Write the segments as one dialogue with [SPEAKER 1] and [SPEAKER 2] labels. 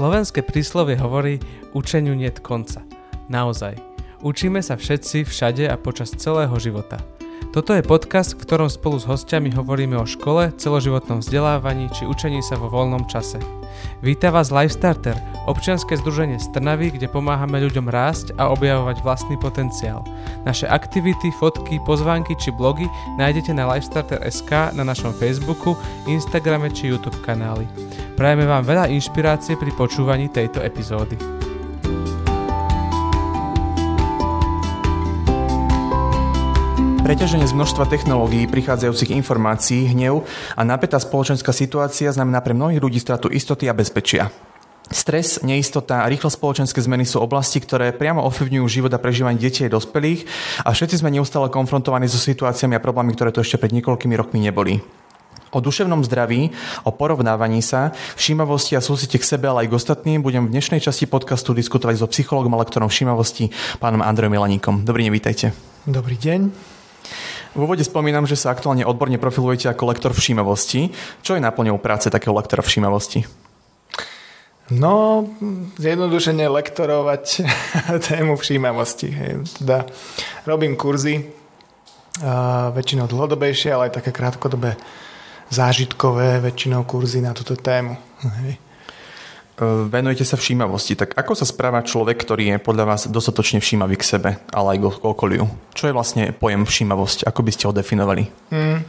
[SPEAKER 1] Slovenské príslovie hovorí učeniu niet konca. Naozaj. Učíme sa všetci, všade a počas celého života. Toto je podcast, v ktorom spolu s hostiami hovoríme o škole, celoživotnom vzdelávaní či učení sa vo voľnom čase. Víta vás Lifestarter, občianske združenie z Trnavy, kde pomáhame ľuďom rásť a objavovať vlastný potenciál. Naše aktivity, fotky, pozvánky či blogy nájdete na lifestarter.sk na našom Facebooku, Instagrame či YouTube kanáli. Prajeme vám veľa inšpirácie pri počúvaní tejto epizódy.
[SPEAKER 2] Preťaženie z množstva technológií, prichádzajúcich informácií, hnev a napätá spoločenská situácia znamená pre mnohých ľudí stratu istoty a bezpečia. Stres, neistota a rýchle spoločenské zmeny sú oblasti, ktoré priamo ovplyvňujú život a prežívanie detí a dospelých a všetci sme neustále konfrontovaní so situáciami a problémami, ktoré tu ešte pred niekoľkými rokmi neboli. O duševnom zdraví, o porovnávaní sa, všímavosti a súcite k sebe, ale aj k ostatným budem v dnešnej časti podcastu diskutovať so psychologom a lektorom všímavosti, pánom Andrejom Milaníkom. Dobrý deň, vítajte.
[SPEAKER 3] Dobrý deň.
[SPEAKER 2] V úvode spomínam, že sa aktuálne odborne profilujete ako lektor všímavosti. Čo je naplňou práce takého lektora všímavosti?
[SPEAKER 3] No, zjednodušene lektorovať tému všímavosti. Teda robím kurzy, väčšinou dlhodobejšie, ale aj také krátkodobé zážitkové väčšinou kurzy na túto tému. Hej.
[SPEAKER 2] E, venujete sa všímavosti, tak ako sa správa človek, ktorý je podľa vás dostatočne všímavý k sebe, ale aj k okoliu? Čo je vlastne pojem všímavosť? Ako by ste ho definovali? Hmm.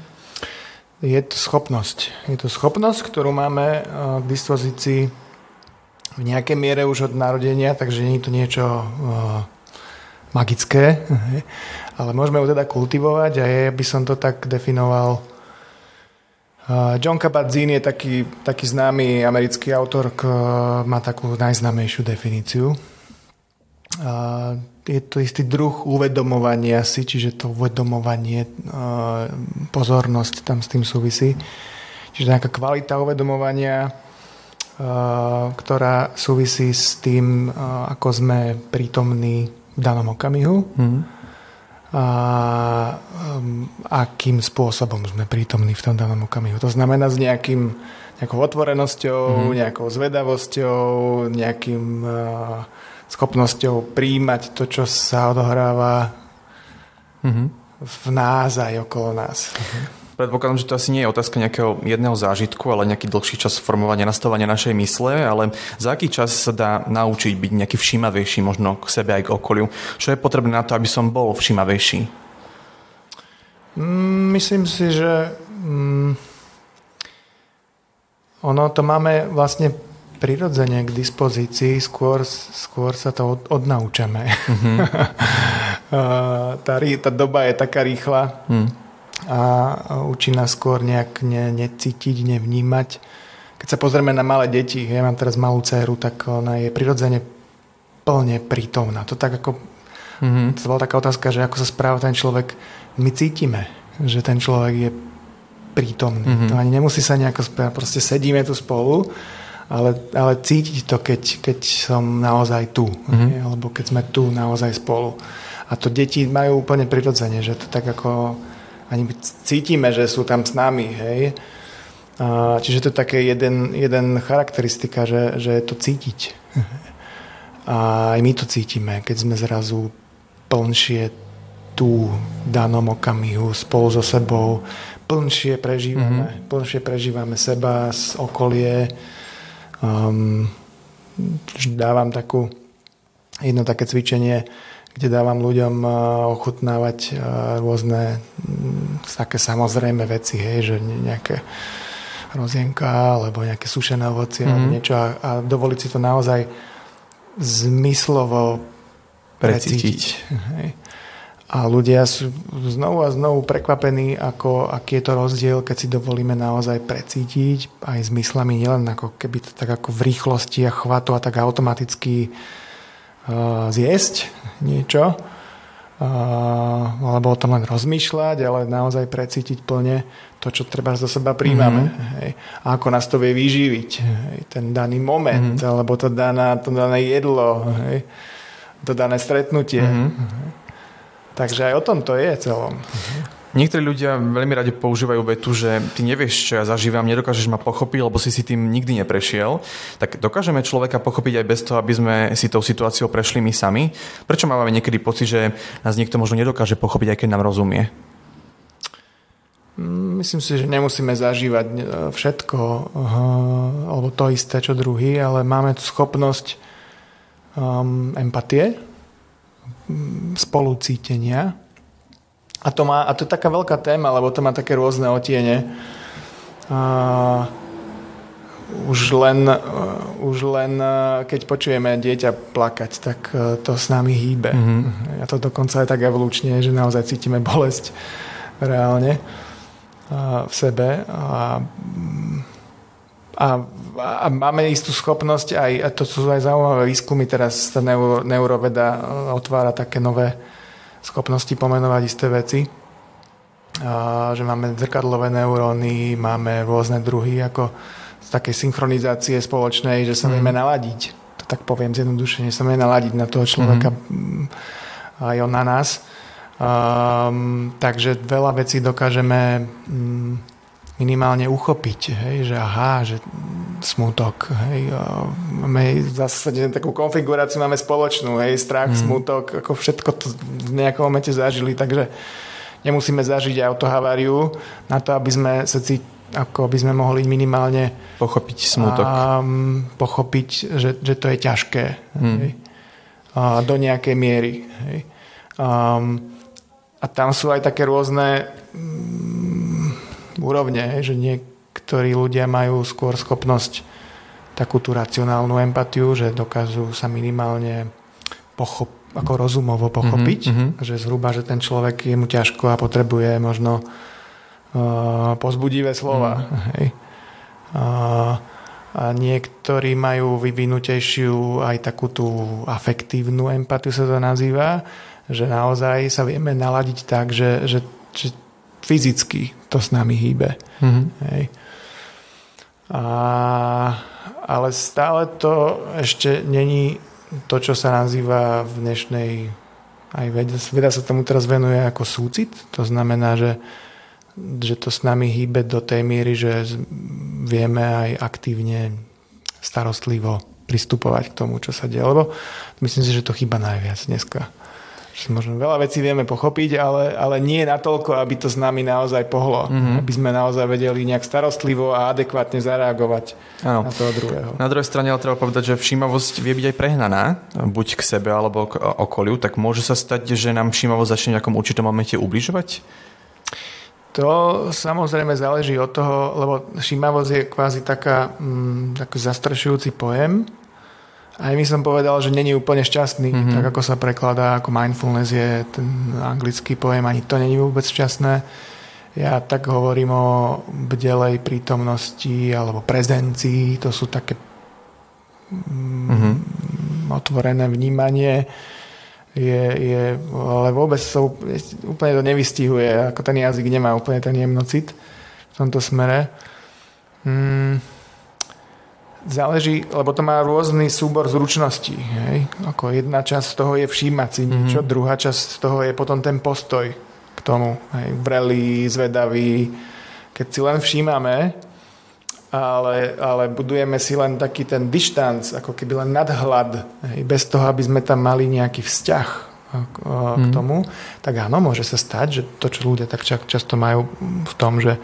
[SPEAKER 3] Je to schopnosť. Je to schopnosť, ktorú máme e, k dispozícii v nejakej miere už od narodenia, takže nie je to niečo uh, magické, ale môžeme ju teda kultivovať a ja by som to tak definoval John Kabat-Zinn je taký, taký známy americký autor, k, má takú najznámejšiu definíciu. Je to istý druh uvedomovania si, čiže to uvedomovanie, pozornosť tam s tým súvisí. Čiže nejaká kvalita uvedomovania, ktorá súvisí s tým, ako sme prítomní v danom okamihu. Mm a um, akým spôsobom sme prítomní v tom danom okamihu. To znamená s nejakým, nejakou otvorenosťou, mm. nejakou zvedavosťou, nejakým uh, schopnosťou príjmať to, čo sa odohráva mm-hmm. v nás aj okolo nás. Mm-hmm.
[SPEAKER 2] Predpokladám, že to asi nie je otázka nejakého jedného zážitku, ale nejaký dlhší čas formovania, nastavovania našej mysle, ale za aký čas sa dá naučiť byť nejaký všímavejší možno k sebe aj k okoliu? Čo je potrebné na to, aby som bol všímavejší?
[SPEAKER 3] Mm, myslím si, že mm, ono to máme vlastne prirodzene k dispozícii, skôr, skôr sa to od, odnaučame. Mm-hmm. tá, tá doba je taká rýchla, mm a učí nás skôr nejak ne, necítiť, nevnímať. Keď sa pozrieme na malé deti, ja mám teraz malú dceru, tak ona je prirodzene plne prítomná. To tak ako, mm-hmm. to bola taká otázka, že ako sa správa ten človek. My cítime, že ten človek je prítomný. Mm-hmm. To ani nemusí sa nejako správať, proste sedíme tu spolu, ale, ale cítiť to, keď, keď som naozaj tu, mm-hmm. alebo keď sme tu naozaj spolu. A to deti majú úplne prirodzene, že to tak ako ani cítime, že sú tam s nami, hej. Čiže to je také jeden, jeden charakteristika, že, že je to cítiť. A aj my to cítime, keď sme zrazu plnšie tu v danom okamihu spolu so sebou, plnšie prežívame, mm-hmm. plnšie prežívame seba, z okolie. Um, dávam takú jedno také cvičenie, kde dávam ľuďom eh, ochutnávať eh, rôzne mm, také samozrejme veci, hej, že nejaké rozienka alebo nejaké sušené ovocie mm-hmm. alebo mhm. niečo a, a dovoliť si to naozaj zmyslovo precítiť. Hej. A ľudia sú znovu a znovu prekvapení, ako, aký je to rozdiel, keď si dovolíme naozaj precítiť aj zmyslami, nielen ako keby to tak ako v rýchlosti a chvatu a tak automaticky uh, zjesť, niečo, alebo o tom len rozmýšľať, ale naozaj precítiť plne to, čo treba zo seba príjmame. Mm-hmm. Hej. A ako nás to vie vyživiť. Hej. Ten daný moment, mm-hmm. alebo to, daná, to dané jedlo, hej. to dané stretnutie. Mm-hmm. Takže aj o tom to je celom.
[SPEAKER 2] Niektorí ľudia veľmi radi používajú vetu, že ty nevieš, čo ja zažívam, nedokážeš ma pochopiť, lebo si si tým nikdy neprešiel. Tak dokážeme človeka pochopiť aj bez toho, aby sme si tou situáciou prešli my sami? Prečo máme niekedy pocit, že nás niekto možno nedokáže pochopiť, aj keď nám rozumie?
[SPEAKER 3] Myslím si, že nemusíme zažívať e, všetko, alebo to isté, čo druhý, ale máme tu schopnosť um, empatie, spolucítenia, a to, má, a to je taká veľká téma, lebo to má také rôzne otiene. A už len, už len keď počujeme dieťa plakať, tak e, to s nami hýbe. Mm-hmm. Ja to dokonca aj tak evolučne, že naozaj cítime bolesť reálne v sebe. A, a, a máme istú schopnosť, aj, a to sú aj zaujímavé výskumy, teraz tá neuro, neuroveda e, otvára také nové schopnosti pomenovať isté veci. Že máme zrkadlové neuróny, máme rôzne druhy ako z takej synchronizácie spoločnej, že sa mm. vieme naladiť. To tak poviem zjednodušene, sa vieme naladiť na toho človeka mm. aj on na nás. Um, takže veľa vecí dokážeme um, minimálne uchopiť, hej, že aha, že smutok, hej, máme v zásade takú konfiguráciu máme spoločnú, hej, strach, mm. smutok, ako všetko to v nejakom momente zažili, takže nemusíme zažiť autohaváriu na to, aby sme sa cít, ako by sme mohli minimálne
[SPEAKER 2] pochopiť smutok. A,
[SPEAKER 3] pochopiť, že, že to je ťažké mm. hej, a, do nejakej miery. Hej. Um, a tam sú aj také rôzne úrovne, že niektorí ľudia majú skôr schopnosť takú tú racionálnu empatiu, že dokážu sa minimálne pochop, ako rozumovo pochopiť, mm-hmm. že zhruba, že ten človek je mu ťažko a potrebuje možno uh, pozbudivé slova. Mm. Hej. Uh, a niektorí majú vyvinutejšiu aj takú tú afektívnu empatiu sa to nazýva, že naozaj sa vieme naladiť tak, že, že, že fyzicky to s nami hýbe. Mm-hmm. Hej. A, ale stále to ešte není to, čo sa nazýva v dnešnej aj veda, veda sa tomu teraz venuje ako súcit. To znamená, že, že to s nami hýbe do tej miery, že vieme aj aktívne starostlivo pristupovať k tomu, čo sa deje. Lebo myslím si, že to chýba najviac dneska možno veľa vecí vieme pochopiť, ale, ale nie natoľko, aby to s nami naozaj pohlo. Mm-hmm. Aby sme naozaj vedeli nejak starostlivo a adekvátne zareagovať ano. na toho druhého.
[SPEAKER 2] Na druhej strane ale treba povedať, že všímavosť vie byť aj prehnaná, buď k sebe alebo k okoliu, tak môže sa stať, že nám všímavosť začne v nejakom určitom momente ubližovať?
[SPEAKER 3] To samozrejme záleží od toho, lebo všímavosť je kvázi taká, mm, taký zastrešujúci pojem, aj my som povedal, že není úplne šťastný, mm-hmm. tak ako sa prekladá, ako mindfulness je ten anglický pojem, ani to není vôbec šťastné. Ja tak hovorím o bdelej prítomnosti alebo prezencii, to sú také mm-hmm. otvorené vnímanie, je, je, ale vôbec sa úplne to nevystihuje, ako ten jazyk nemá úplne ten jemnocit v tomto smere. Mm záleží, lebo to má rôzny súbor zručností. Hej? Ako jedna časť z toho je všímať si niečo, mm-hmm. druhá časť z toho je potom ten postoj k tomu. Hej? Vrelý, zvedavý. Keď si len všímame, ale, ale budujeme si len taký ten dištanc, ako keby len nadhľad, hej? bez toho, aby sme tam mali nejaký vzťah k mhm. tomu, mm. tak áno, môže sa stať, že to, čo ľudia tak často majú v tom, že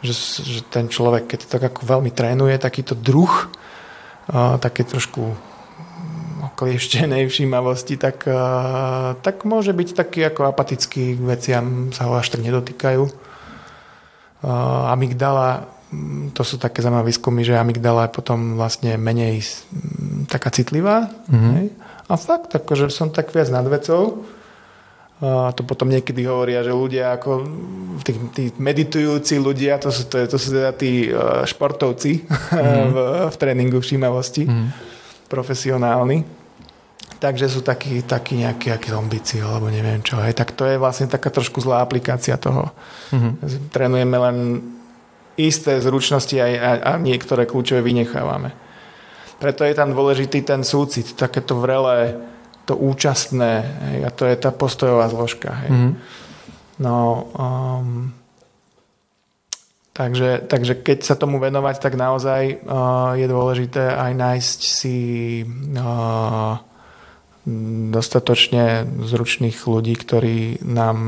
[SPEAKER 3] že, že ten človek, keď to tak ako veľmi trénuje, takýto druh, uh, také trošku oklieštenej všímavosti, tak, uh, tak môže byť taký ako apatický k veciam, sa ho až tak nedotýkajú. Uh, amygdala, mm, to sú také zaujímavé výskumy, že amygdala je potom vlastne menej taká citlivá. Mm-hmm. Hej? A fakt, akože som tak viac nad vecou, a to potom niekedy hovoria, že ľudia ako tí, tí meditujúci ľudia, to sú, to, to sú teda tí e, športovci mm. v, v tréningu všímavosti, mm. profesionálni. Takže sú takí, takí nejakí akí zombici, alebo neviem čo. Hej. Tak to je vlastne taká trošku zlá aplikácia toho. Mm. Trénujeme len isté zručnosti a, a, a niektoré kľúčové vynechávame. Preto je tam dôležitý ten súcit, takéto vrelé to účastné hej, a to je tá postojová zložka. Hej. Mm. No, um, takže, takže keď sa tomu venovať, tak naozaj uh, je dôležité aj nájsť si uh, dostatočne zručných ľudí, ktorí nám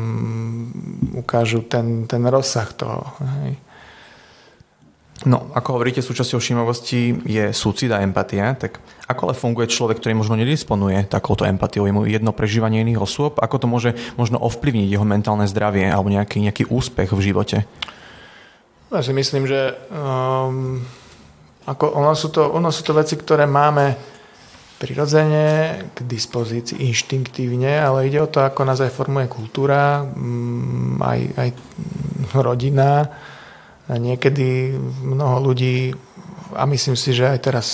[SPEAKER 3] ukážu ten, ten rozsah toho. Hej.
[SPEAKER 2] No, ako hovoríte, súčasťou všímavosti je súcit empatia, tak ako ale funguje človek, ktorý možno nedisponuje takouto empatiou, je mu jedno prežívanie iných osôb, ako to môže možno ovplyvniť jeho mentálne zdravie alebo nejaký, nejaký úspech v živote?
[SPEAKER 3] Ja si myslím, že um, ako ono, sú to, ono sú to veci, ktoré máme prirodzene k dispozícii, inštinktívne, ale ide o to, ako nás aj formuje kultúra, um, aj, aj rodina, a niekedy mnoho ľudí, a myslím si, že aj teraz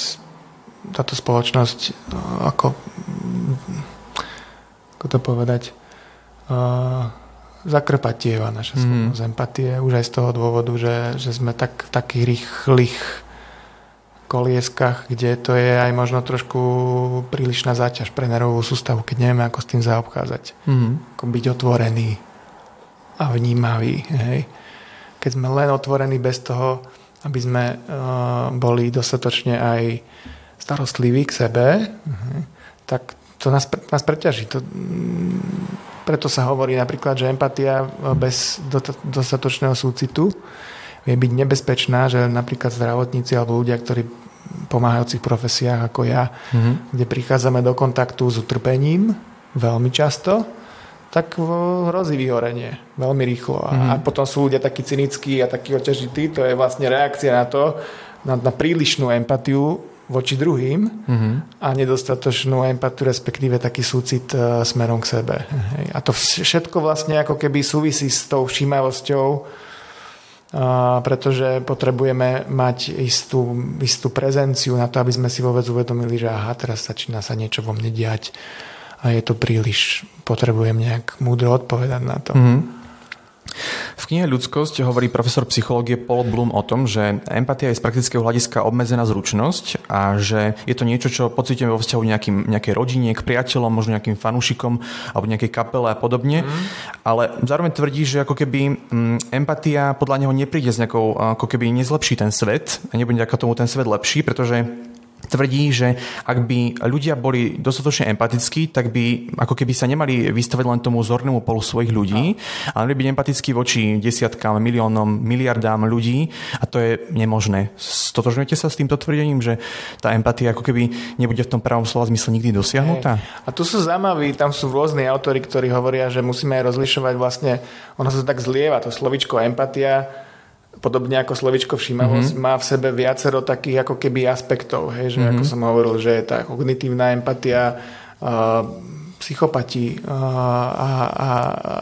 [SPEAKER 3] táto spoločnosť, no, ako, ako to povedať, uh, zakrpatieva naša mhm. schopnosť mm. empatie, už aj z toho dôvodu, že, že sme tak v takých rýchlych kolieskach, kde to je aj možno trošku prílišná záťaž pre nervovú sústavu, keď nevieme, ako s tým zaobchádzať. Mm. Ako byť otvorený a vnímavý. Hej keď sme len otvorení bez toho, aby sme uh, boli dostatočne aj starostliví k sebe, uh, tak to nás, nás preťaží. To, um, preto sa hovorí napríklad, že empatia bez dostatočného súcitu vie byť nebezpečná, že napríklad zdravotníci alebo ľudia, ktorí pomáhajúcich profesiách ako ja, mm-hmm. kde prichádzame do kontaktu s utrpením veľmi často, tak hrozí vyhorenie veľmi rýchlo. A, mm. a potom sú ľudia takí cynickí a takí oťažití, to je vlastne reakcia na to, na, na prílišnú empatiu voči druhým mm. a nedostatočnú empatiu, respektíve taký súcit uh, smerom k sebe. Hej. A to všetko vlastne ako keby súvisí s tou všímavosťou, uh, pretože potrebujeme mať istú, istú prezenciu na to, aby sme si vôbec uvedomili, že aha, teraz začína sa niečo vo mne diať a je to príliš, potrebujem nejak múdro odpovedať na to. Mm-hmm.
[SPEAKER 2] V knihe Ľudskosť hovorí profesor psychológie Paul Bloom o tom, že empatia je z praktického hľadiska obmedzená zručnosť a že je to niečo, čo pocitujeme vo vzťahu nejakým, nejakej rodine, k priateľom, možno nejakým fanúšikom alebo nejakej kapele a podobne. Mm. Ale zároveň tvrdí, že ako keby mm, empatia podľa neho nepríde s nejakou, ako keby nezlepší ten svet a nebude ako tomu ten svet lepší, pretože tvrdí, že ak by ľudia boli dostatočne empatickí, tak by ako keby sa nemali vystavať len tomu zornému polu svojich ľudí, ale mali byť empatickí voči desiatkám, miliónom, miliardám ľudí a to je nemožné. Stotožňujete sa s týmto tvrdením, že tá empatia ako keby nebude v tom pravom slova zmysle nikdy dosiahnutá?
[SPEAKER 3] A tu sú zaujímaví, tam sú rôzni autory, ktorí hovoria, že musíme aj rozlišovať vlastne, ono sa tak zlieva, to slovičko empatia, podobne ako slovičko všímavosť, mm-hmm. má v sebe viacero takých ako keby aspektov, hej, že mm-hmm. ako som hovoril, že je tá kognitívna empatia, uh, psychopati a, a,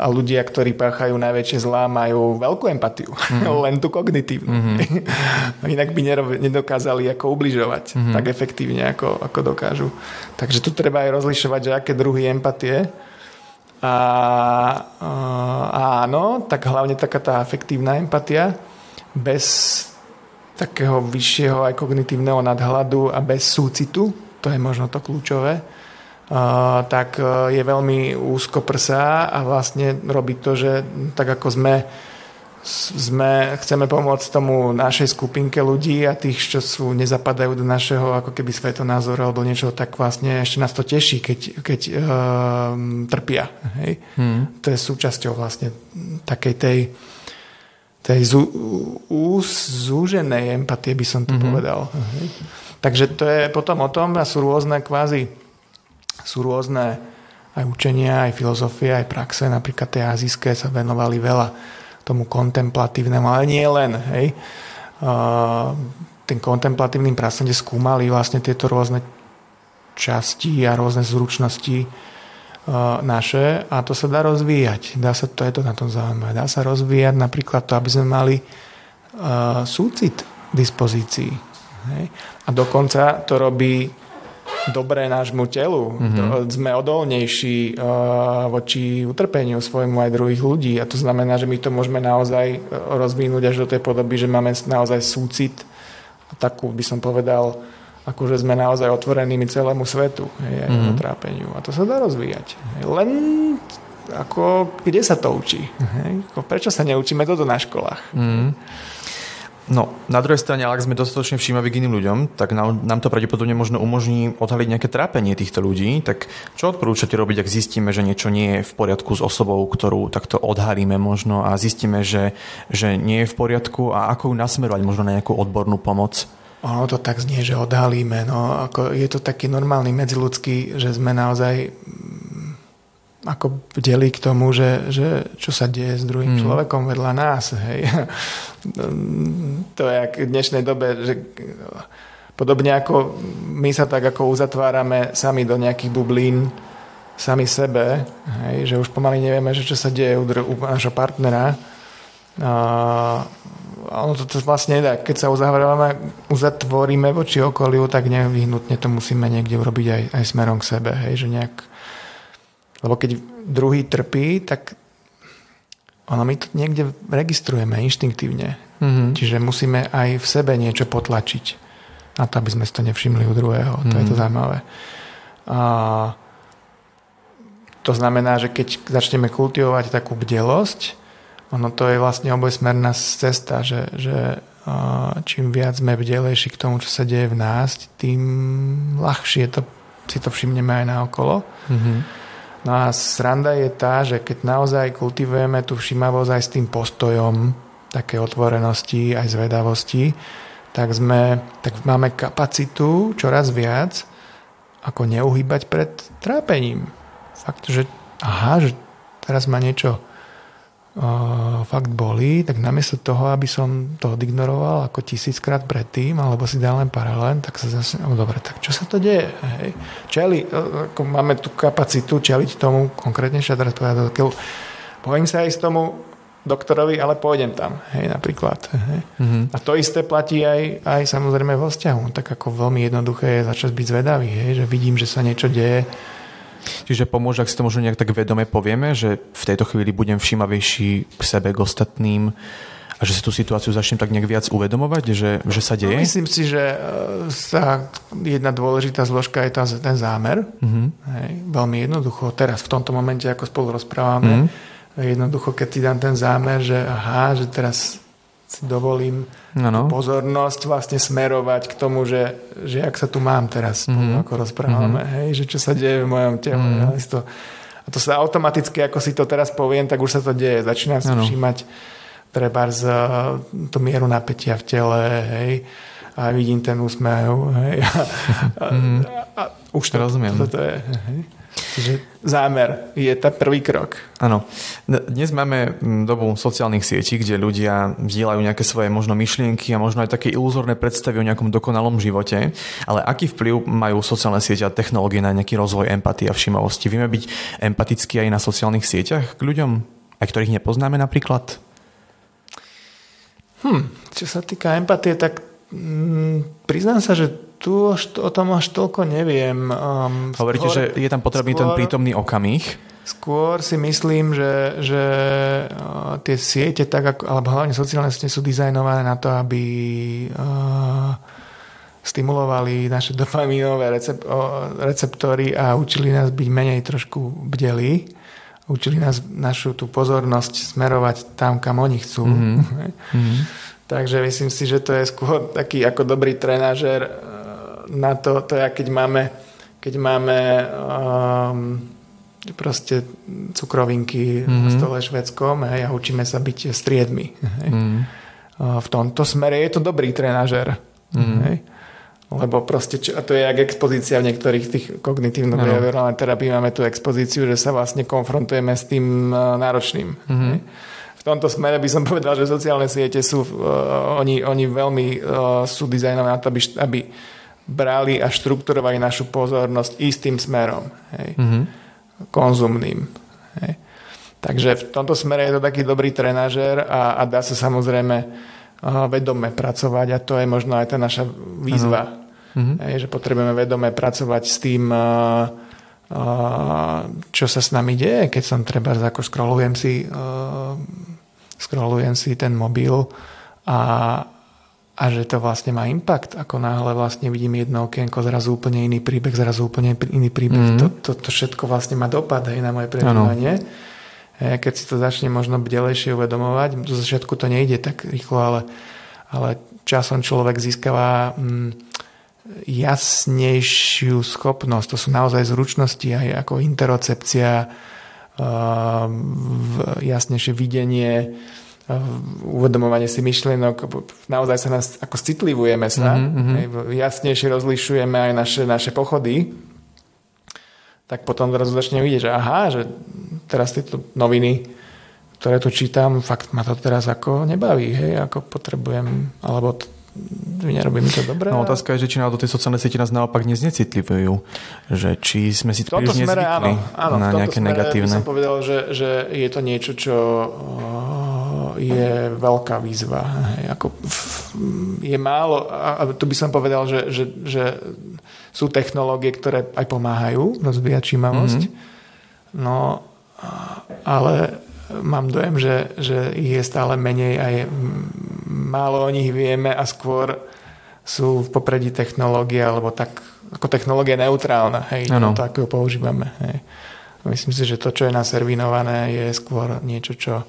[SPEAKER 3] a ľudia, ktorí páchajú najväčšie zlá, majú veľkú empatiu, mm-hmm. len tú kognitívnu. Mm-hmm. Inak by nedokázali ako ubližovať mm-hmm. tak efektívne, ako, ako dokážu. Takže tu treba aj rozlišovať, že aké druhy empatie a, a áno, tak hlavne taká tá afektívna empatia, bez takého vyššieho aj kognitívneho nadhľadu a bez súcitu, to je možno to kľúčové, tak uh, je veľmi úzko prsá a vlastne robí to, že tak ako sme sme, chceme pomôcť tomu našej skupinke ľudí a tých, čo sú, nezapadajú do našeho ako keby svetonázoru alebo niečo, tak vlastne ešte nás to teší, keď, keď uh, trpia. Hej? Hmm. To je súčasťou vlastne takej tej tej zú, zúženej empatie by som to mm-hmm. povedal. Uh-huh. Takže to je potom o tom a sú rôzne kvázi sú rôzne aj učenia, aj filozofie, aj praxe, napríklad tie azijské sa venovali veľa tomu kontemplatívnemu, ale nie len, hej. Uh, ten kontemplatívnym kde skúmali vlastne tieto rôzne časti a rôzne zručnosti naše a to sa dá rozvíjať. Dá sa, to je to na tom zaujímavé. Dá sa rozvíjať napríklad to, aby sme mali uh, súcit k dispozícii. Hej? A dokonca to robí dobré nášmu telu. Mm-hmm. Sme odolnejší uh, voči utrpeniu svojmu aj druhých ľudí a to znamená, že my to môžeme naozaj rozvinúť až do tej podoby, že máme naozaj súcit takú by som povedal akože sme naozaj otvorenými celému svetu, hej, mm-hmm. trápeniu. A to sa dá rozvíjať. Hej. Len ako, kde sa to učí? Hej? Prečo sa neučíme toto na školách? Mm.
[SPEAKER 2] No, na druhej strane, ale ak sme dostatočne všímaví k iným ľuďom, tak nám, nám to pravdepodobne možno umožní odhaliť nejaké trápenie týchto ľudí. Tak čo odporúčate robiť, ak zistíme, že niečo nie je v poriadku s osobou, ktorú takto odhalíme možno a zistíme, že, že nie je v poriadku a ako ju nasmerovať možno na nejakú odbornú pomoc?
[SPEAKER 3] Ono to tak znie, že odhalíme. No, ako je to taký normálny medziludský, že sme naozaj ako bdeli k tomu, že, že čo sa deje s druhým mm. človekom vedľa nás. Hej. to je v dnešnej dobe, že podobne ako my sa tak ako uzatvárame sami do nejakých bublín, sami sebe, hej, že už pomaly nevieme, že čo sa deje u, dru- u našho partnera. A, ono to, to vlastne nedá. Keď sa uzatvoríme, uzatvoríme voči okoliu, tak nevyhnutne to musíme niekde urobiť aj, aj smerom k sebe. Hej, že nejak lebo keď druhý trpí, tak ono my to niekde registrujeme inštinktívne. Mm-hmm. Čiže musíme aj v sebe niečo potlačiť na to, aby sme si to nevšimli u druhého. Mm-hmm. To je to mhm. zaujímavé. A to znamená, že keď začneme kultivovať takú bdelosť, ono to je vlastne obojsmerná cesta, že, že čím viac sme bdelejší k tomu, čo sa deje v nás, tým ľahšie to, si to všimneme aj na okolo. Mm-hmm. No a sranda je tá, že keď naozaj kultivujeme tú všimavosť aj s tým postojom také otvorenosti, aj zvedavosti, tak, sme, tak máme kapacitu čoraz viac ako neuhýbať pred trápením. Fakt, že aha, že teraz ma niečo fakt bolí, tak namiesto toho, aby som to odignoroval ako tisíckrát predtým, alebo si dal len paralén, tak sa zase, no dobre, tak čo sa to deje? Hej? Čeli, ako máme tú kapacitu čeliť tomu konkrétne teraz povedať, bojím sa aj z tomu doktorovi, ale pôjdem tam, hej, napríklad. Hej. Mm-hmm. A to isté platí aj, aj samozrejme vo vzťahu. Tak ako veľmi jednoduché je začať byť zvedavý, hej, že vidím, že sa niečo deje,
[SPEAKER 2] Čiže pomôže, ak si to možno nejak tak vedome povieme, že v tejto chvíli budem všímavejší k sebe, k ostatným a že si tú situáciu začnem tak nejak viac uvedomovať, že, že sa deje?
[SPEAKER 3] No, myslím si, že e, sa jedna dôležitá zložka je tá, ten zámer. Mm-hmm. Hej, veľmi jednoducho. Teraz v tomto momente, ako spolu rozprávame, mm-hmm. jednoducho, keď ti dám ten zámer, že aha, že teraz si dovolím ano. pozornosť vlastne smerovať k tomu, že, že jak sa tu mám teraz, mm-hmm. ako rozprávame, mm-hmm. hej, že čo sa deje v mojom tele. Mm-hmm. To, a to sa automaticky, ako si to teraz poviem, tak už sa to deje. Začínam si všímať treba z to mieru napätia v tele, hej, a vidím ten úsmev, hej, a, a,
[SPEAKER 2] mm-hmm. a, a už to, Rozumiem.
[SPEAKER 3] to, to je, hej. Čiže zámer je ten prvý krok.
[SPEAKER 2] Áno. Dnes máme mm, dobu sociálnych sietí, kde ľudia vzdielajú nejaké svoje možno myšlienky a možno aj také iluzórne predstavy o nejakom dokonalom živote. Ale aký vplyv majú sociálne siete a technológie na nejaký rozvoj empatie a všimavosti? Vieme byť empatickí aj na sociálnych sieťach k ľuďom, aj ktorých nepoznáme napríklad?
[SPEAKER 3] Hm, čo sa týka empatie, tak mm, priznám sa, že tu o tom až toľko neviem. Um,
[SPEAKER 2] Hovoríte, skôr, že je tam potrebný skôr, ten prítomný okamih?
[SPEAKER 3] Skôr si myslím, že, že uh, tie siete, tak ako, alebo hlavne sociálne siete sú dizajnované na to, aby uh, stimulovali naše dopamínové recep, uh, receptory a učili nás byť menej trošku bdelí. Učili nás našu tú pozornosť smerovať tam, kam oni chcú. Mm-hmm. Takže myslím si, že to je skôr taký ako dobrý trenážer na to, to je, keď máme, keď máme um, proste cukrovinky mm-hmm. v stole švedskom hej, a učíme sa byť striedmi. Hej. Mm-hmm. V tomto smere je to dobrý trenažer. Mm-hmm. Hej. Lebo proste, čo, a to je jak expozícia v niektorých tých kognitívno-behaviorálnej terapii, máme tú expozíciu, že sa vlastne konfrontujeme s tým uh, náročným. Mm-hmm. Hej. V tomto smere by som povedal, že sociálne siete sú, uh, oni, oni veľmi uh, sú dizajnované na to, aby, aby brali a štrukturovali našu pozornosť istým smerom. Hej. Mm-hmm. Konzumným. Hej. Takže v tomto smere je to taký dobrý trenažer a, a dá sa samozrejme uh, vedome pracovať a to je možno aj tá naša výzva. Mm-hmm. Hej, že potrebujeme vedome pracovať s tým, uh, uh, čo sa s nami deje, keď som treba ako scrollujem si, uh, scrollujem si ten mobil a, a že to vlastne má impact, ako náhle vlastne vidím jedno okienko, zrazu úplne iný príbeh, zrazu úplne iný príbeh. Mm. To, to, to všetko vlastne má dopad aj na moje prežívanie. Keď si to začne možno bdelejšie uvedomovať, do začiatku to nejde tak rýchlo, ale, ale časom človek získava mm, jasnejšiu schopnosť. To sú naozaj zručnosti aj ako interocepcia, uh, jasnejšie videnie, uvedomovanie si myšlienok. Naozaj sa nás ako citlivujeme sa, mm-hmm. jasnejšie rozlišujeme aj naše, naše pochody tak potom zrazu začne vidieť, že aha, že teraz tieto noviny, ktoré tu čítam, fakt ma to teraz ako nebaví, hej, ako potrebujem, alebo t- nerobí mi to dobre.
[SPEAKER 2] No otázka je, že či náhodou tie sociálne siete nás naopak znecitlivujú, že či sme si to príliš nezvykli áno, áno, na nejaké smere negatívne.
[SPEAKER 3] By som povedal, že, že je to niečo, čo je veľká výzva. Ako je málo, a tu by som povedal, že, že, že sú technológie, ktoré aj pomáhajú rozvíjať čímavosť. Mm-hmm. No, ale mám dojem, že, že ich je stále menej a je, málo o nich vieme a skôr sú v popredí technológie, alebo tak ako technológia neutrálna, hej, ano. to ako ju používame. Hej. Myslím si, že to, čo je naservinované, je skôr niečo, čo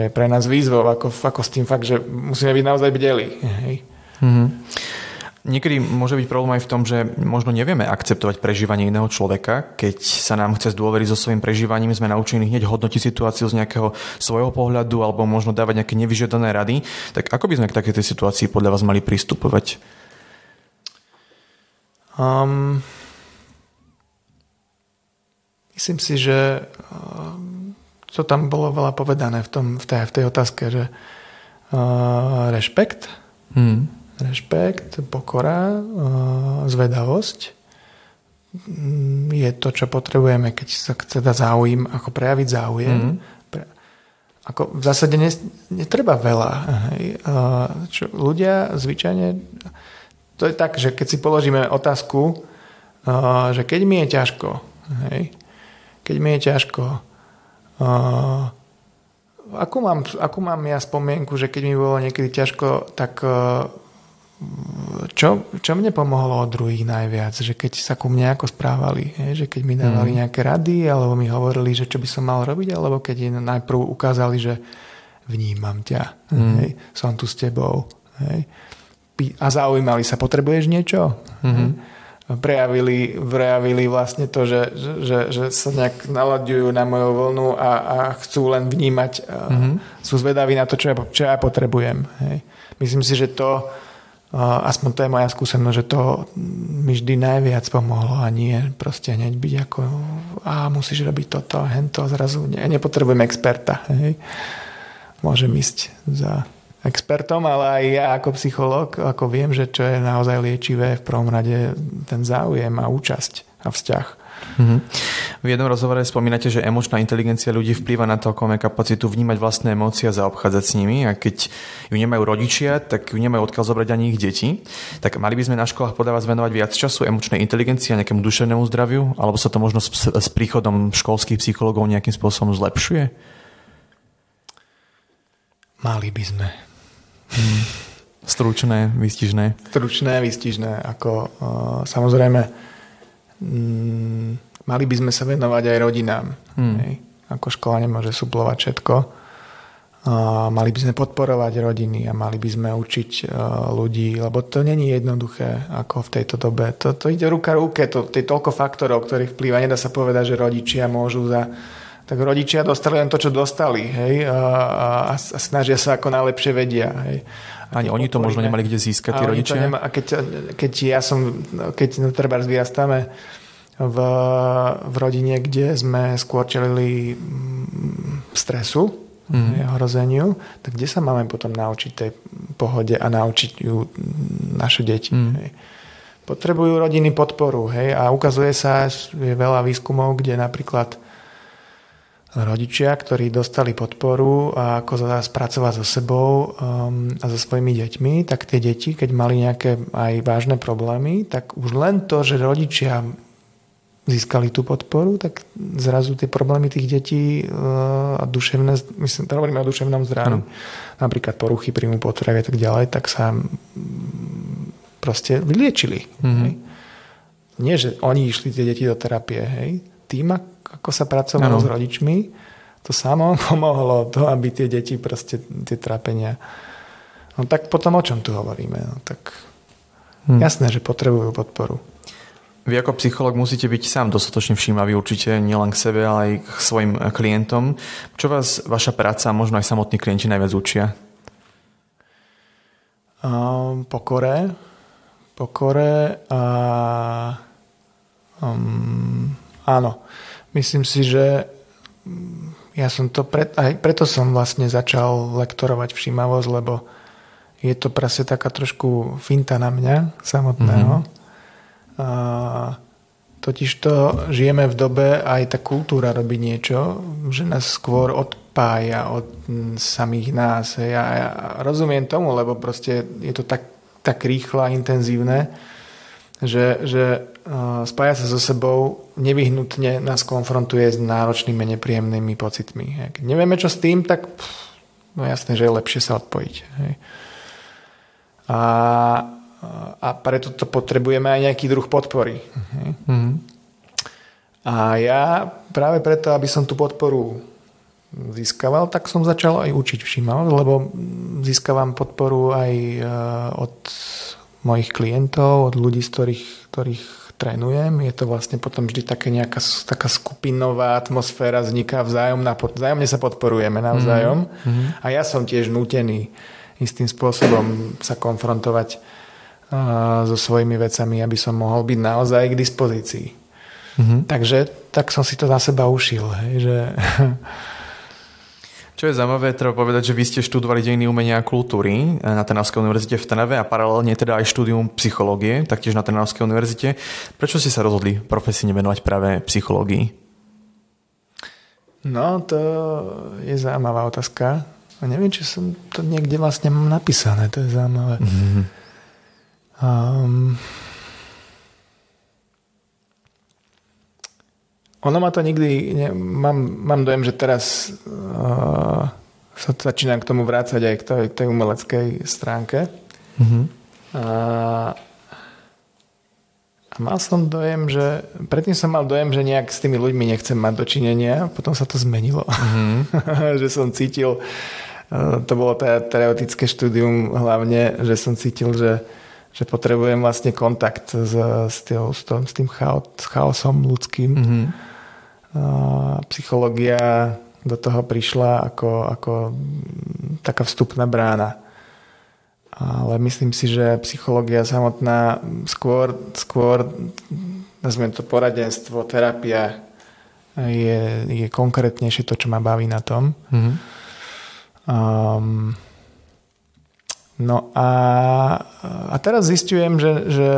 [SPEAKER 3] je pre nás výzvou, ako, ako s tým fakt, že musíme byť naozaj bdeli. Hej. Mm-hmm.
[SPEAKER 2] Niekedy môže byť problém aj v tom, že možno nevieme akceptovať prežívanie iného človeka, keď sa nám chce zdôveriť so svojím prežívaním, sme naučení hneď hodnotiť situáciu z nejakého svojho pohľadu alebo možno dávať nejaké nevyžiadané rady. Tak ako by sme k takejto situácii podľa vás mali pristupovať? Um,
[SPEAKER 3] myslím si, že um, to tam bolo veľa povedané v, tom, v, tej, v tej otázke, že uh, rešpekt, hmm rešpekt, pokora, zvedavosť mm, je to, čo potrebujeme, keď sa dať záujem, ako prejaviť záujem. Mm. Pre, ako v zásade ne, netreba veľa. Hej. Čo, ľudia zvyčajne... To je tak, že keď si položíme otázku, že keď mi je ťažko, hej, keď mi je ťažko, akú mám, akú mám ja spomienku, že keď mi bolo niekedy ťažko, tak čo, čo mne pomohlo od druhých najviac, že keď sa ku mne ako správali, je, že keď mi dávali mm. nejaké rady, alebo mi hovorili, že čo by som mal robiť, alebo keď najprv ukázali, že vnímam ťa, mm. hej, som tu s tebou. Hej. A zaujímali sa, potrebuješ niečo? Mm-hmm. Prejavili, prejavili vlastne to, že, že, že sa nejak naladujú na moju vlnu a, a chcú len vnímať, mm-hmm. sú zvedaví na to, čo ja, čo ja potrebujem. Hej. Myslím si, že to aspoň to je moja skúsenosť, že to mi vždy najviac pomohlo a nie proste hneď byť ako a musíš robiť toto hento zrazu ne, nepotrebujem experta. Hej. Môžem ísť za expertom, ale aj ja ako psychológ, ako viem, že čo je naozaj liečivé v prvom rade ten záujem a účasť a vzťah.
[SPEAKER 2] Mm-hmm. V jednom rozhovore spomínate, že emočná inteligencia ľudí vplýva na to, ako máme kapacitu vnímať vlastné emócie a zaobchádzať s nimi a keď ju nemajú rodičia, tak ju nemajú odkiaľ zobrať ani ich deti. Tak mali by sme na školách podľa vás venovať viac času emočnej inteligencii a nejakému duševnému zdraviu? Alebo sa to možno s, s príchodom školských psychológov nejakým spôsobom zlepšuje?
[SPEAKER 3] Mali by sme.
[SPEAKER 2] Hmm. Stručné, výstižné.
[SPEAKER 3] Stručné, výstižné. Ako, uh, samozrejme, mm, mali by sme sa venovať aj rodinám. Hmm. Hej. Ako škola nemôže suplovať všetko. A mali by sme podporovať rodiny a mali by sme učiť uh, ľudí, lebo to není jednoduché ako v tejto dobe. To, to ide ruka ruke, to, to je toľko faktorov, ktorých vplýva. Nedá sa povedať, že rodičia môžu za... Tak rodičia dostali len to, čo dostali hej? A, a, a snažia sa ako najlepšie vedia. Hej?
[SPEAKER 2] Ani oni to možno nemali kde získať, tí rodičia?
[SPEAKER 3] Nemá, a keď, keď ja som, keď no, treba vyrastáme v, v rodine, kde sme skôr čelili mm, stresu, mm. hrozeniu, tak kde sa máme potom naučiť tej pohode a naučiť ju naše deti. Mm. Hej. Potrebujú rodiny podporu hej, a ukazuje sa, je veľa výskumov, kde napríklad rodičia, ktorí dostali podporu a ako spracovať so sebou um, a so svojimi deťmi, tak tie deti, keď mali nejaké aj vážne problémy, tak už len to, že rodičia získali tú podporu, tak zrazu tie problémy tých detí uh, a duševné, myslím, hovoríme o duševnom zdraví, napríklad poruchy príjmu potravy a tak ďalej, tak sa proste vyliečili. Mm-hmm. Hej. Nie, že oni išli tie deti do terapie, hej, tým, ako sa pracovalo ano. s rodičmi, to samo pomohlo to, aby tie deti proste tie trápenia. No tak potom o čom tu hovoríme? No tak hm. jasné, že potrebujú podporu.
[SPEAKER 2] Vy ako psycholog musíte byť sám dostatočne všímavý určite nielen k sebe, ale aj k svojim klientom. Čo vás vaša práca a možno aj samotní klienti najviac učia?
[SPEAKER 3] Um, pokore. Pokore a um, áno. Myslím si, že ja som to pre, aj preto som vlastne začal lektorovať všímavosť, lebo je to proste taká trošku finta na mňa samotného. Mm-hmm totiž to žijeme v dobe, aj tá kultúra robí niečo, že nás skôr odpája od samých nás. Ja, ja rozumiem tomu, lebo proste je to tak, tak rýchlo a intenzívne, že, že spája sa so sebou nevyhnutne nás konfrontuje s náročnými, nepríjemnými pocitmi. Keď nevieme, čo s tým, tak pff, no jasné, že je lepšie sa odpojiť. Hej. A a preto to potrebujeme aj nejaký druh podpory. Mm-hmm. A ja práve preto, aby som tú podporu získaval, tak som začal aj učiť všímavosť, lebo získavam podporu aj e, od mojich klientov, od ľudí, z ktorých, ktorých trénujem. Je to vlastne potom vždy také nejaká taká skupinová atmosféra, vzniká vzájomná, vzájomne sa podporujeme navzájom. Mm-hmm. A ja som tiež nútený istým spôsobom sa konfrontovať so svojimi vecami, aby som mohol byť naozaj k dispozícii. Mm-hmm. Takže tak som si to na seba ušil. Hej, že...
[SPEAKER 2] Čo je zaujímavé, treba povedať, že vy ste študovali dejiny umenia a kultúry na Trnavskej univerzite v Trnave a paralelne teda aj štúdium psychológie, taktiež na Trnavskej univerzite. Prečo ste sa rozhodli profesíne venovať práve psychológii?
[SPEAKER 3] No, to je zaujímavá otázka. A neviem, či som to niekde vlastne mám napísané, to je zaujímavé. Mm-hmm. Um, ono ma to nikdy... Ne, mám, mám dojem, že teraz uh, sa začínam k tomu vrácať aj k tej, tej umeleckej stránke. Mm-hmm. A, a mal som dojem, že... Predtým som mal dojem, že nejak s tými ľuďmi nechcem mať dočinenia. Potom sa to zmenilo. Mm-hmm. že som cítil... Uh, to bolo teda teoretické štúdium hlavne, že som cítil, že že potrebujem vlastne kontakt s, s, tým, s, tým, chaosom ľudským. Mm-hmm. Uh, psychológia do toho prišla ako, ako taká vstupná brána. Ale myslím si, že psychológia samotná skôr, skôr nazviem to poradenstvo, terapia je, je konkrétnejšie to, čo ma baví na tom. Mm-hmm. Um, No a, a teraz zistujem, že, že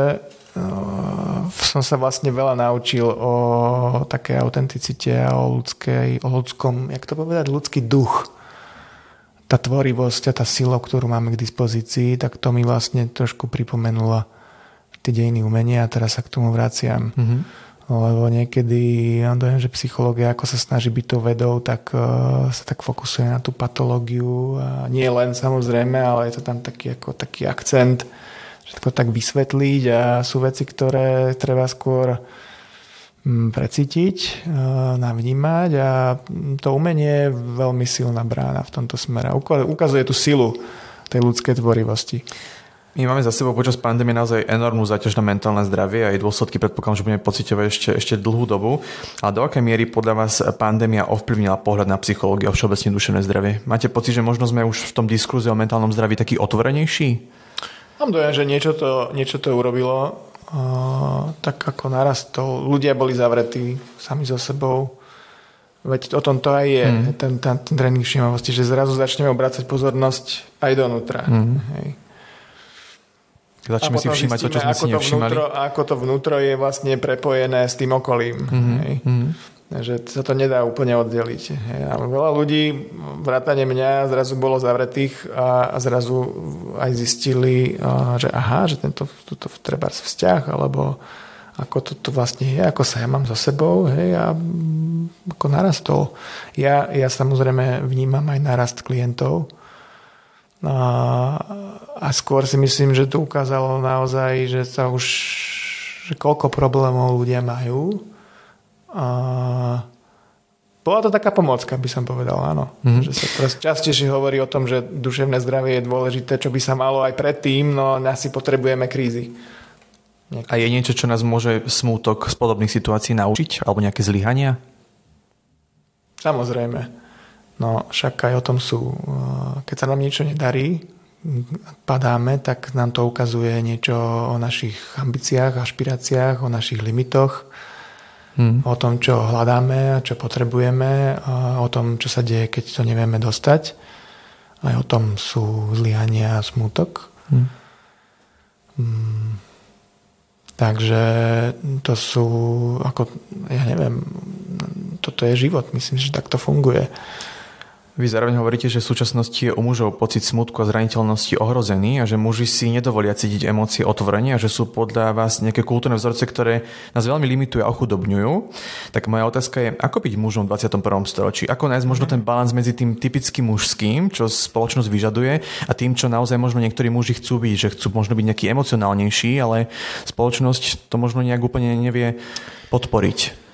[SPEAKER 3] uh, som sa vlastne veľa naučil o také autenticite a o, ľudskej, o ľudskom, jak to povedať, ľudský duch. Tá tvorivosť a tá sila, ktorú máme k dispozícii, tak to mi vlastne trošku pripomenulo tie dejiny umenia a teraz sa k tomu vraciam. Mm-hmm lebo niekedy ja dojem, že psychológia ako sa snaží byť tou vedou, tak uh, sa tak fokusuje na tú patológiu a nie len samozrejme, ale je to tam taký, ako, taký akcent, všetko tak vysvetliť a sú veci, ktoré treba skôr um, precítiť, uh, navnímať a to umenie je veľmi silná brána v tomto smere. Ukazuje tú silu tej ľudskej tvorivosti.
[SPEAKER 2] My máme za sebou počas pandémie naozaj enormnú záťaž na mentálne zdravie a aj dôsledky predpokladám, že budeme pocitovať ešte, ešte dlhú dobu. A do akej miery podľa vás pandémia ovplyvnila pohľad na psychológiu a všeobecne duševné zdravie? Máte pocit, že možno sme už v tom diskurze o mentálnom zdraví taký otvorenejší?
[SPEAKER 3] Mám dojem, že niečo to, niečo to urobilo. Uh, tak ako narastol, ľudia boli zavretí sami so sebou. Veď o tom to aj je, mm. ten, ten, ten tréning všímavosti, že zrazu začneme obracať pozornosť aj donútra. Mm. Hej.
[SPEAKER 2] Začneme si všímať to, čo sme si nevšímali.
[SPEAKER 3] Vnútro, ako to vnútro je vlastne prepojené s tým okolím. Mm-hmm. Hej. Mm-hmm. Že sa to nedá úplne oddeliť. Hej. A veľa ľudí, vrátane mňa, zrazu bolo zavretých a, a zrazu aj zistili, a, že aha, že tento tuto treba vzťah, alebo ako to, to vlastne je, ako sa ja mám so sebou, hej, a ako narastol. Ja, ja samozrejme vnímam aj narast klientov, a, a skôr si myslím, že to ukázalo naozaj, že sa už že koľko problémov ľudia majú a bola to taká pomocka, by som povedal, áno. Mm-hmm. Že sa teraz častejšie hovorí o tom, že duševné zdravie je dôležité, čo by sa malo aj predtým, no asi potrebujeme krízy.
[SPEAKER 2] Niekedy. A je niečo, čo nás môže smútok z podobných situácií naučiť? Alebo nejaké zlyhania?
[SPEAKER 3] Samozrejme. No však aj o tom sú. Keď sa nám niečo nedarí, padáme, tak nám to ukazuje niečo o našich ambíciách, ašpiráciách, o našich limitoch hmm. o tom, čo hľadáme a čo potrebujeme, a o tom, čo sa deje, keď to nevieme dostať. Aj o tom sú zlyhania a smutok. Hmm. Hmm. Takže to sú, ako, ja neviem, toto je život, myslím, že tak to funguje.
[SPEAKER 2] Vy zároveň hovoríte, že v súčasnosti je u mužov pocit smutku a zraniteľnosti ohrozený a že muži si nedovolia cítiť emócie otvorene a že sú podľa vás nejaké kultúrne vzorce, ktoré nás veľmi limitujú a ochudobňujú. Tak moja otázka je, ako byť mužom v 21. storočí? Ako nájsť možno ten balans medzi tým typickým mužským, čo spoločnosť vyžaduje, a tým, čo naozaj možno niektorí muži chcú byť, že chcú možno byť nejaký emocionálnejší, ale spoločnosť to možno nejak úplne nevie podporiť.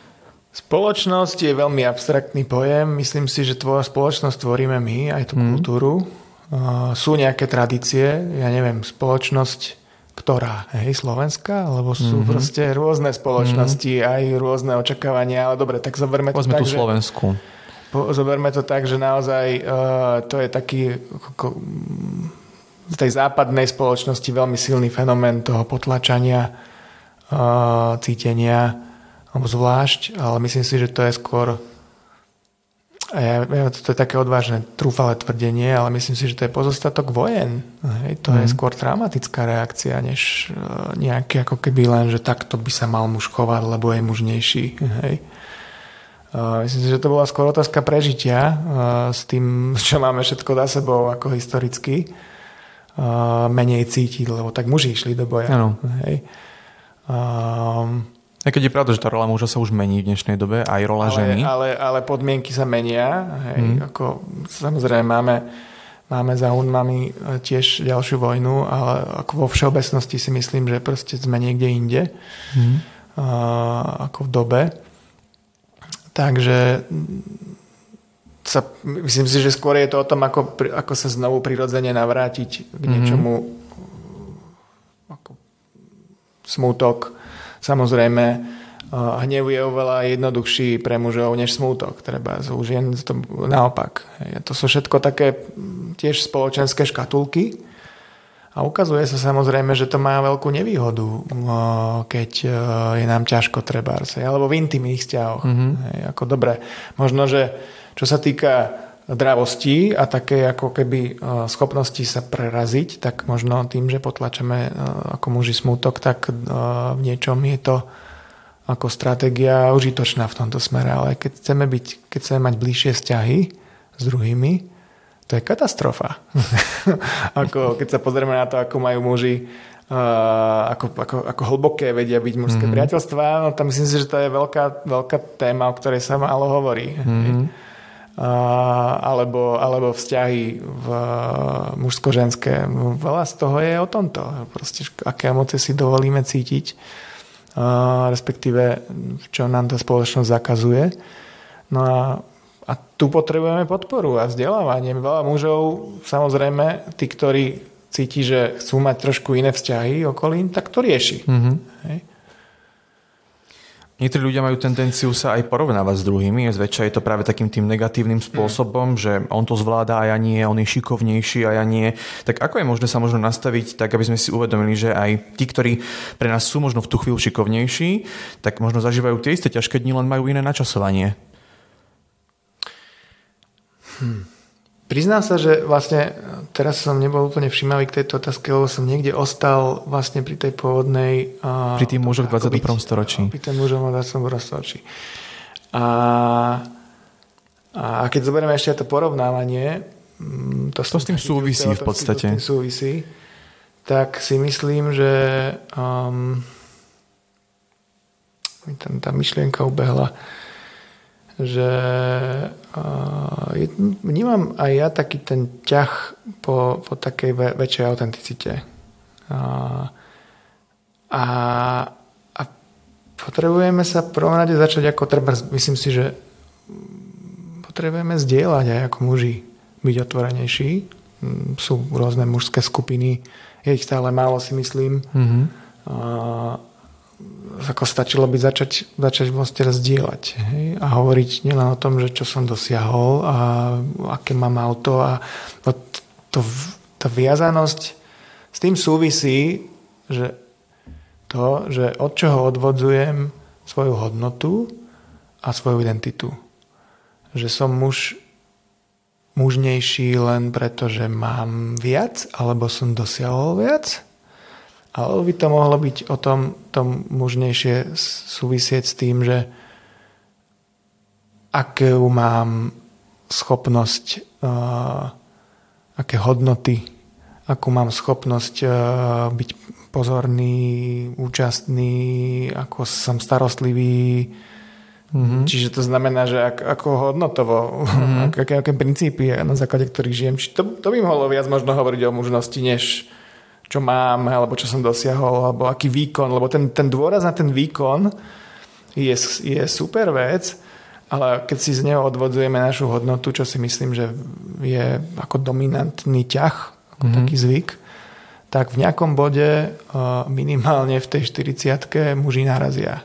[SPEAKER 3] Spoločnosť je veľmi abstraktný pojem. Myslím si, že tvoja spoločnosť tvoríme my, aj tú mm. kultúru. Uh, sú nejaké tradície, ja neviem, spoločnosť, ktorá, hej, Slovenska, alebo sú mm-hmm. proste rôzne spoločnosti, mm. aj rôzne očakávania, ale dobre, tak zoberme to
[SPEAKER 2] Pozme
[SPEAKER 3] tak,
[SPEAKER 2] tú že, Slovensku.
[SPEAKER 3] Po, zoberme to tak, že naozaj uh, to je taký ko, z tej západnej spoločnosti veľmi silný fenomén toho potlačania uh, cítenia alebo zvlášť, ale myslím si, že to je skôr ja, ja, to je také odvážne, trúfale tvrdenie, ale myslím si, že to je pozostatok vojen. Hej, to mm. je mhm. skôr traumatická reakcia, než uh, nejaký ako keby len, že takto by sa mal muž chovať, lebo je mužnejší. Hej. Uh, myslím si, že to bola skôr otázka prežitia uh, s tým, čo máme všetko za sebou ako historicky. Uh, menej cítiť, lebo tak muži išli do boja. Ano. Hej.
[SPEAKER 2] Um, a keď je pravda, že tá rola muža sa už mení v dnešnej dobe, aj rola
[SPEAKER 3] ale,
[SPEAKER 2] ženy.
[SPEAKER 3] Ale, ale podmienky sa menia. Hej, mm. ako, samozrejme máme, máme za Hunmami e, tiež ďalšiu vojnu, ale ako vo všeobecnosti si myslím, že proste sme niekde inde. Mm. A, ako v dobe. Takže sa, myslím si, že skôr je to o tom, ako, ako sa znovu prirodzene navrátiť k mhm. niečomu mm-hmm. ako smutok, Samozrejme, hnev je oveľa jednoduchší pre mužov než smútok. Treba u žien to naopak. To sú všetko také tiež spoločenské škatulky. A ukazuje sa samozrejme, že to má veľkú nevýhodu, keď je nám ťažko treba, alebo v intimných vzťahoch. Mm-hmm. Ako dobre, možno, že čo sa týka dravosti a také ako keby schopnosti sa preraziť, tak možno tým, že potlačame ako muži smutok, tak v niečom je to ako stratégia užitočná v tomto smere. Ale keď chceme, byť, keď chceme mať bližšie vzťahy s druhými, to je katastrofa. ako, keď sa pozrieme na to, ako majú muži Uh, ako, ako, ako hlboké vedia byť mužské mm-hmm. priateľstvá, no tam myslím si, že to je veľká, veľká téma, o ktorej sa málo hovorí. Mm-hmm alebo, alebo vzťahy v mužsko-ženské. Veľa z toho je o tomto. Proste, aké emócie si dovolíme cítiť, respektíve čo nám tá spoločnosť zakazuje. No a, a tu potrebujeme podporu a vzdelávanie. Veľa mužov, samozrejme, tí, ktorí cíti, že chcú mať trošku iné vzťahy okolím, tak to rieši. Mm-hmm. Hej?
[SPEAKER 2] Niektorí ľudia majú tendenciu sa aj porovnávať s druhými, zväčša je to práve takým tým negatívnym spôsobom, mm. že on to zvláda a ja nie, on je šikovnejší a ja nie. Tak ako je možné sa možno nastaviť tak, aby sme si uvedomili, že aj tí, ktorí pre nás sú možno v tú chvíľu šikovnejší, tak možno zažívajú tie isté ťažké dni, len majú iné načasovanie.
[SPEAKER 3] Hmm. Priznám sa, že vlastne teraz som nebol úplne všímavý k tejto otázke, lebo som niekde ostal vlastne pri tej pôvodnej...
[SPEAKER 2] Pri tým mužoch v 21. storočí.
[SPEAKER 3] Pri tým mužoch v 21. storočí. A, a keď zoberieme ešte to porovnávanie...
[SPEAKER 2] Mm, to, to s tým súvisí v podstate.
[SPEAKER 3] To s tým súvisí. Tak si myslím, že um, mi tam tá myšlienka ubehla že vnímam aj ja taký ten ťah po, po takej väčšej autenticite. A, a, a potrebujeme sa v prvom rade začať ako treba, myslím si, že potrebujeme zdieľať aj ako muži, byť otvorenejší. Mm, Sú rôzne mužské skupiny, je ich stále málo si myslím.
[SPEAKER 2] Mhm.
[SPEAKER 3] A, ako stačilo by začať, začať vlastne zdieľať hej? a hovoriť nielen o tom, že čo som dosiahol a aké mám auto a to, to, tá viazanosť s tým súvisí, že to, že od čoho odvodzujem svoju hodnotu a svoju identitu. Že som muž mužnejší len preto, že mám viac, alebo som dosiahol viac. Ale by to mohlo byť o tom, tom mužnejšie súvisieť s tým, že akú mám schopnosť, uh, aké hodnoty, akú mám schopnosť uh, byť pozorný, účastný, ako som starostlivý. Mm-hmm. Čiže to znamená, že ak, ako hodnotovo, mm-hmm. aké, aké princípy, na základe ktorých žijem. Či to, to by mohlo viac možno hovoriť o mužnosti, než čo mám, alebo čo som dosiahol, alebo aký výkon, lebo ten, ten dôraz na ten výkon je, je super vec, ale keď si z neho odvodzujeme našu hodnotu, čo si myslím, že je ako dominantný ťah, ako mm-hmm. taký zvyk, tak v nejakom bode minimálne v tej 40 muži narazia.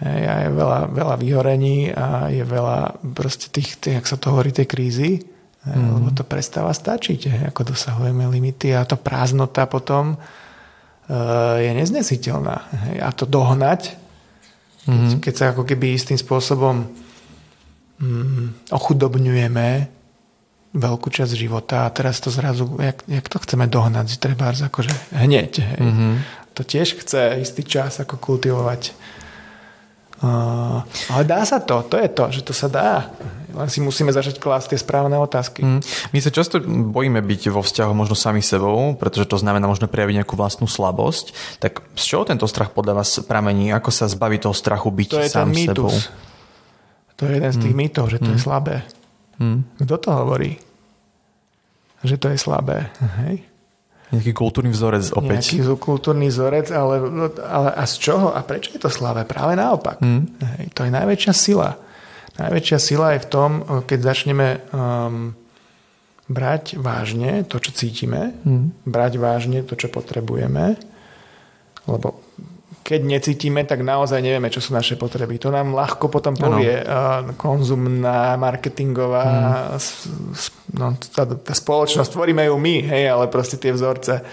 [SPEAKER 3] Hej, a je veľa, veľa vyhorení a je veľa proste tých, tých, jak sa to hovorí, tej krízy, Mm. Lebo to prestáva stačiť, hej, ako dosahujeme limity a to prázdnota potom uh, je neznesiteľná. Hej, a to dohnať, mm. keď, keď sa ako keby istým spôsobom um, ochudobňujeme veľkú časť života a teraz to zrazu, jak, jak to chceme dohnať, treba akože hneď. Hej. Mm-hmm. To tiež chce istý čas ako kultivovať Uh, ale dá sa to, to je to, že to sa dá. Len si musíme začať klásť tie správne otázky. Mm.
[SPEAKER 2] My sa často bojíme byť vo vzťahu možno sami sebou, pretože to znamená možno prejaviť nejakú vlastnú slabosť. Tak z čoho tento strach podľa vás pramení? Ako sa zbaviť toho strachu byť
[SPEAKER 3] to je
[SPEAKER 2] sám
[SPEAKER 3] ten
[SPEAKER 2] sebou?
[SPEAKER 3] To je jeden z tých mm. mýtov, že to mm. je slabé. Mm. Kto to hovorí? Že to je slabé. Hej?
[SPEAKER 2] Nejaký kultúrny vzorec opäť.
[SPEAKER 3] Nejaký kultúrny vzorec, ale, ale a z čoho? A prečo je to slabé? Práve naopak. Mm. Hej, to je najväčšia sila. Najväčšia sila je v tom, keď začneme um, brať vážne to, čo cítime, mm. brať vážne to, čo potrebujeme, lebo keď necítime, tak naozaj nevieme, čo sú naše potreby. To nám ľahko potom povie ano. konzumná, marketingová, hmm. no, tá, tá spoločnosť, tvoríme ju my, hej, ale proste tie vzorce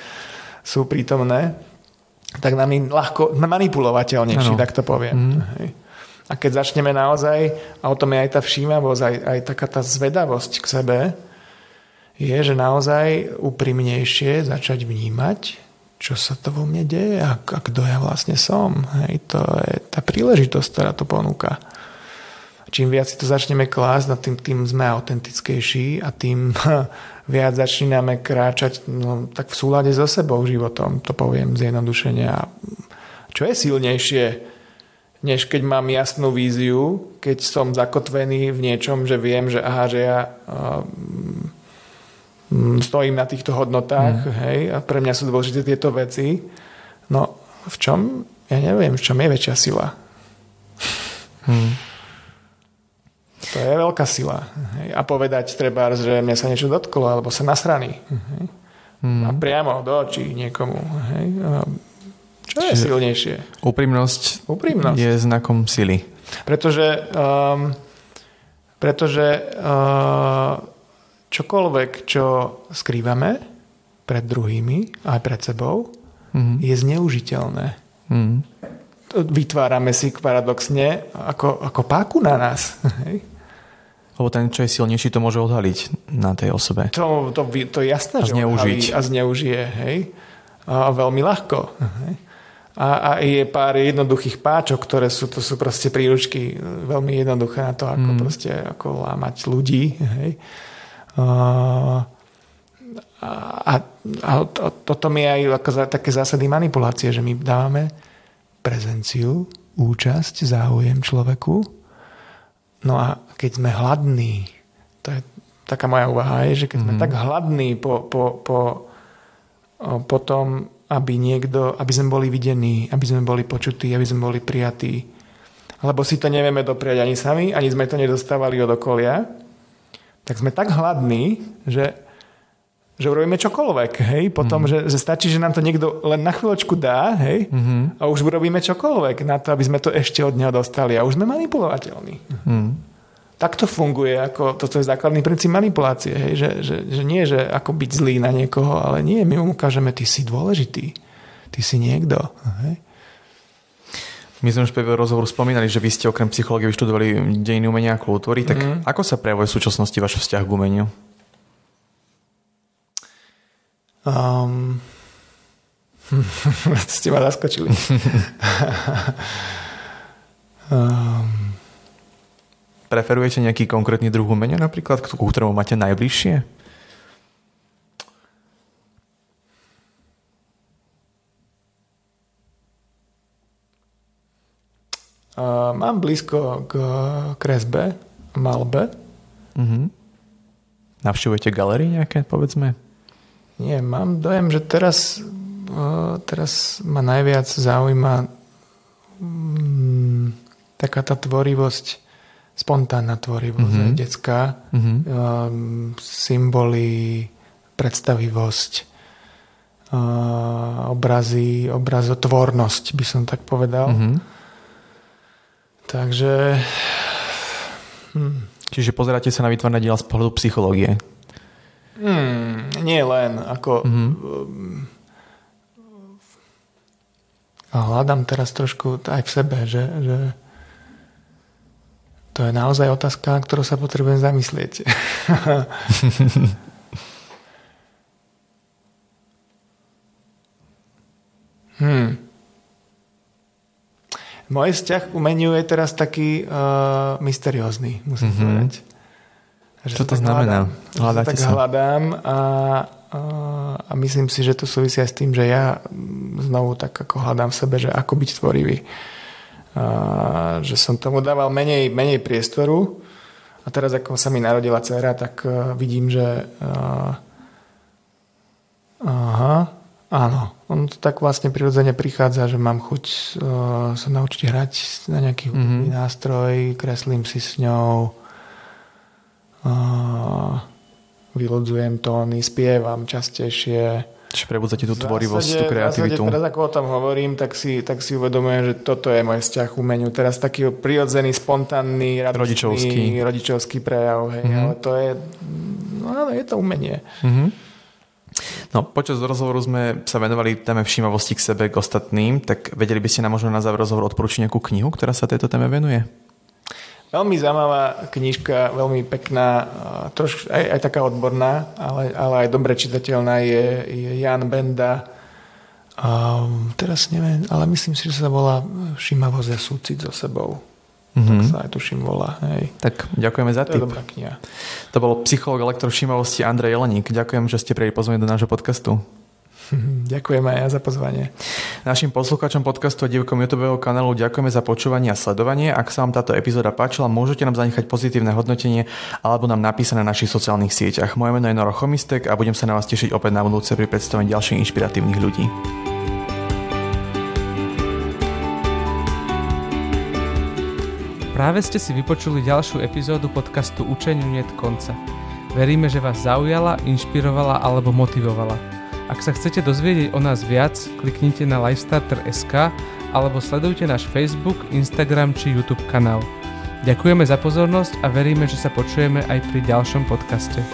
[SPEAKER 3] sú prítomné, tak nám je ľahko manipulovateľnejší, ano. tak to poviem. Hmm. Hej. A keď začneme naozaj, a o tom je aj tá všímavosť, aj, aj taká tá zvedavosť k sebe, je, že naozaj úprimnejšie začať vnímať čo sa to vo mne deje a, a kto ja vlastne som. Hej, to je tá príležitosť, ktorá to ponúka. Čím viac si to začneme klásť, tým, tým sme autentickejší a tým viac začíname kráčať no, tak v súlade so sebou životom, to poviem zjednodušene. A čo je silnejšie, než keď mám jasnú víziu, keď som zakotvený v niečom, že viem, že aha, že ja Mm, stojím na týchto hodnotách, mm. hej, a pre mňa sú dôležité tieto veci. No, v čom, ja neviem, v čom je väčšia sila. Mm. To je veľká sila. Hej. A povedať treba, že mňa sa niečo dotklo, alebo sa nasraný. Hej. Mm. A priamo do očí niekomu. Hej. Čo je Čiže silnejšie?
[SPEAKER 2] Úprimnosť,
[SPEAKER 3] úprimnosť
[SPEAKER 2] je znakom sily.
[SPEAKER 3] Pretože um, pretože uh, čokoľvek, čo skrývame pred druhými, aj pred sebou, mm-hmm. je zneužiteľné. Mm-hmm. Vytvárame si paradoxne ako, ako páku na nás. Hej?
[SPEAKER 2] Lebo ten, čo je silnejší, to môže odhaliť na tej osobe.
[SPEAKER 3] To, to, to je jasné, a že zneužiť. a zneužije. Hej? A veľmi ľahko. Hej? A, a je pár jednoduchých páčok, ktoré sú, to sú proste príručky veľmi jednoduché na to, ako mm. proste ako lámať ľudí. Hej? A, a, to, toto mi aj ako za, také zásady manipulácie, že my dávame prezenciu, účasť, záujem človeku. No a keď sme hladní, to je taká moja úvaha, je, že keď mm. sme mhm. tak hladní po, po, po, po tom, aby niekto, aby sme boli videní, aby sme boli počutí, aby sme boli prijatí. Lebo si to nevieme dopriať ani sami, ani sme to nedostávali od okolia, tak sme tak hladní, že že urobíme čokoľvek, hej, potom, mm. že, že stačí, že nám to niekto len na chvíľočku dá, hej, mm-hmm. a už urobíme čokoľvek na to, aby sme to ešte od neho dostali a už sme manipulovateľní. Mm. Tak to funguje, ako, toto je základný princíp manipulácie, hej, že, že, že nie, že ako byť zlý na niekoho, ale nie, my mu ukážeme, ty si dôležitý, ty si niekto, hej.
[SPEAKER 2] My sme už v rozhovoru spomínali, že vy ste okrem psychológie vyštudovali dejiny umenia a kultúry, tak mm. ako sa prejavuje v súčasnosti váš vzťah k umeniu?
[SPEAKER 3] Um, ste ma zaskočili.
[SPEAKER 2] um, Preferujete nejaký konkrétny druh umenia napríklad, ku ktorému máte najbližšie?
[SPEAKER 3] Mám blízko k kresbe, malbe. Uh-huh.
[SPEAKER 2] Navštevujete galerie nejaké, povedzme?
[SPEAKER 3] Nie, mám dojem, že teraz, teraz ma najviac zaujíma mm, taká tá tvorivosť, spontánna tvorivosť, mm-hmm. detská, mm-hmm. um, symboly, predstavivosť, uh, obrazy, obrazotvornosť, by som tak povedal. Mm-hmm. Takže...
[SPEAKER 2] Hm. Čiže pozeráte sa na vytvorné diela z pohľadu psychológie.
[SPEAKER 3] Hmm, nie len, ako... Mm-hmm. A hľadám teraz trošku aj v sebe, že, že to je naozaj otázka, na ktorú sa potrebujem zamyslieť. hmm. Môj vzťah k umeniu je teraz taký uh, mysteriózny, musím mm-hmm. povedať.
[SPEAKER 2] Že Čo to znamená?
[SPEAKER 3] Hľadám, tak sa? hľadám a, a, a myslím si, že to súvisí aj s tým, že ja znovu tak ako hľadám v sebe, že ako byť tvorivý. A, že som tomu dával menej, menej priestoru a teraz ako sa mi narodila dcera, tak uh, vidím, že uh, aha, áno, on to tak vlastne prirodzene prichádza, že mám chuť uh, sa naučiť hrať na nejaký mm-hmm. nástroj, kreslím si s ňou, vylodzujem tóny, spievam častejšie.
[SPEAKER 2] Čiže prebudzate tú tvorivosť, tú kreativitu.
[SPEAKER 3] teraz ako o tom hovorím, tak si, tak si uvedomujem, že toto je môj vzťah k umeniu. Teraz taký prirodzený, spontánny, radostný, rodičovský, rodičovský prejav. Hej, mm-hmm. Ale to je, no je to umenie. Mm-hmm.
[SPEAKER 2] No, počas rozhovoru sme sa venovali téme všímavosti k sebe, k ostatným, tak vedeli by ste nám možno na záver rozhovor odporučiť nejakú knihu, ktorá sa tejto téme venuje?
[SPEAKER 3] Veľmi zaujímavá knižka, veľmi pekná, trošku aj, aj taká odborná, ale, ale aj dobre čitateľná je, je Jan Benda. Um, teraz neviem, ale myslím si, že sa volá Všimavosť a súcit so sebou. Mm-hmm. Tak sa aj tuším volá. Hej.
[SPEAKER 2] Tak ďakujeme za
[SPEAKER 3] to tip. To je dobrá kniha.
[SPEAKER 2] To bol psycholog elektrovšímavosti Andrej Jeleník. Ďakujem, že ste prijeli pozvanie do nášho podcastu.
[SPEAKER 3] Ďakujem aj ja za pozvanie.
[SPEAKER 2] Našim poslucháčom podcastu a divkom YouTube kanálu ďakujeme za počúvanie a sledovanie. Ak sa vám táto epizóda páčila, môžete nám zanechať pozitívne hodnotenie alebo nám napísať na našich sociálnych sieťach. Moje meno je Noro Chomistek a budem sa na vás tešiť opäť na budúce pri predstavení ďalších inšpiratívnych ľudí.
[SPEAKER 1] Práve ste si vypočuli ďalšiu epizódu podcastu Učeniu niet konca. Veríme, že vás zaujala, inšpirovala alebo motivovala. Ak sa chcete dozvedieť o nás viac, kliknite na lifestarter.sk alebo sledujte náš Facebook, Instagram či YouTube kanál. Ďakujeme za pozornosť a veríme, že sa počujeme aj pri ďalšom podcaste.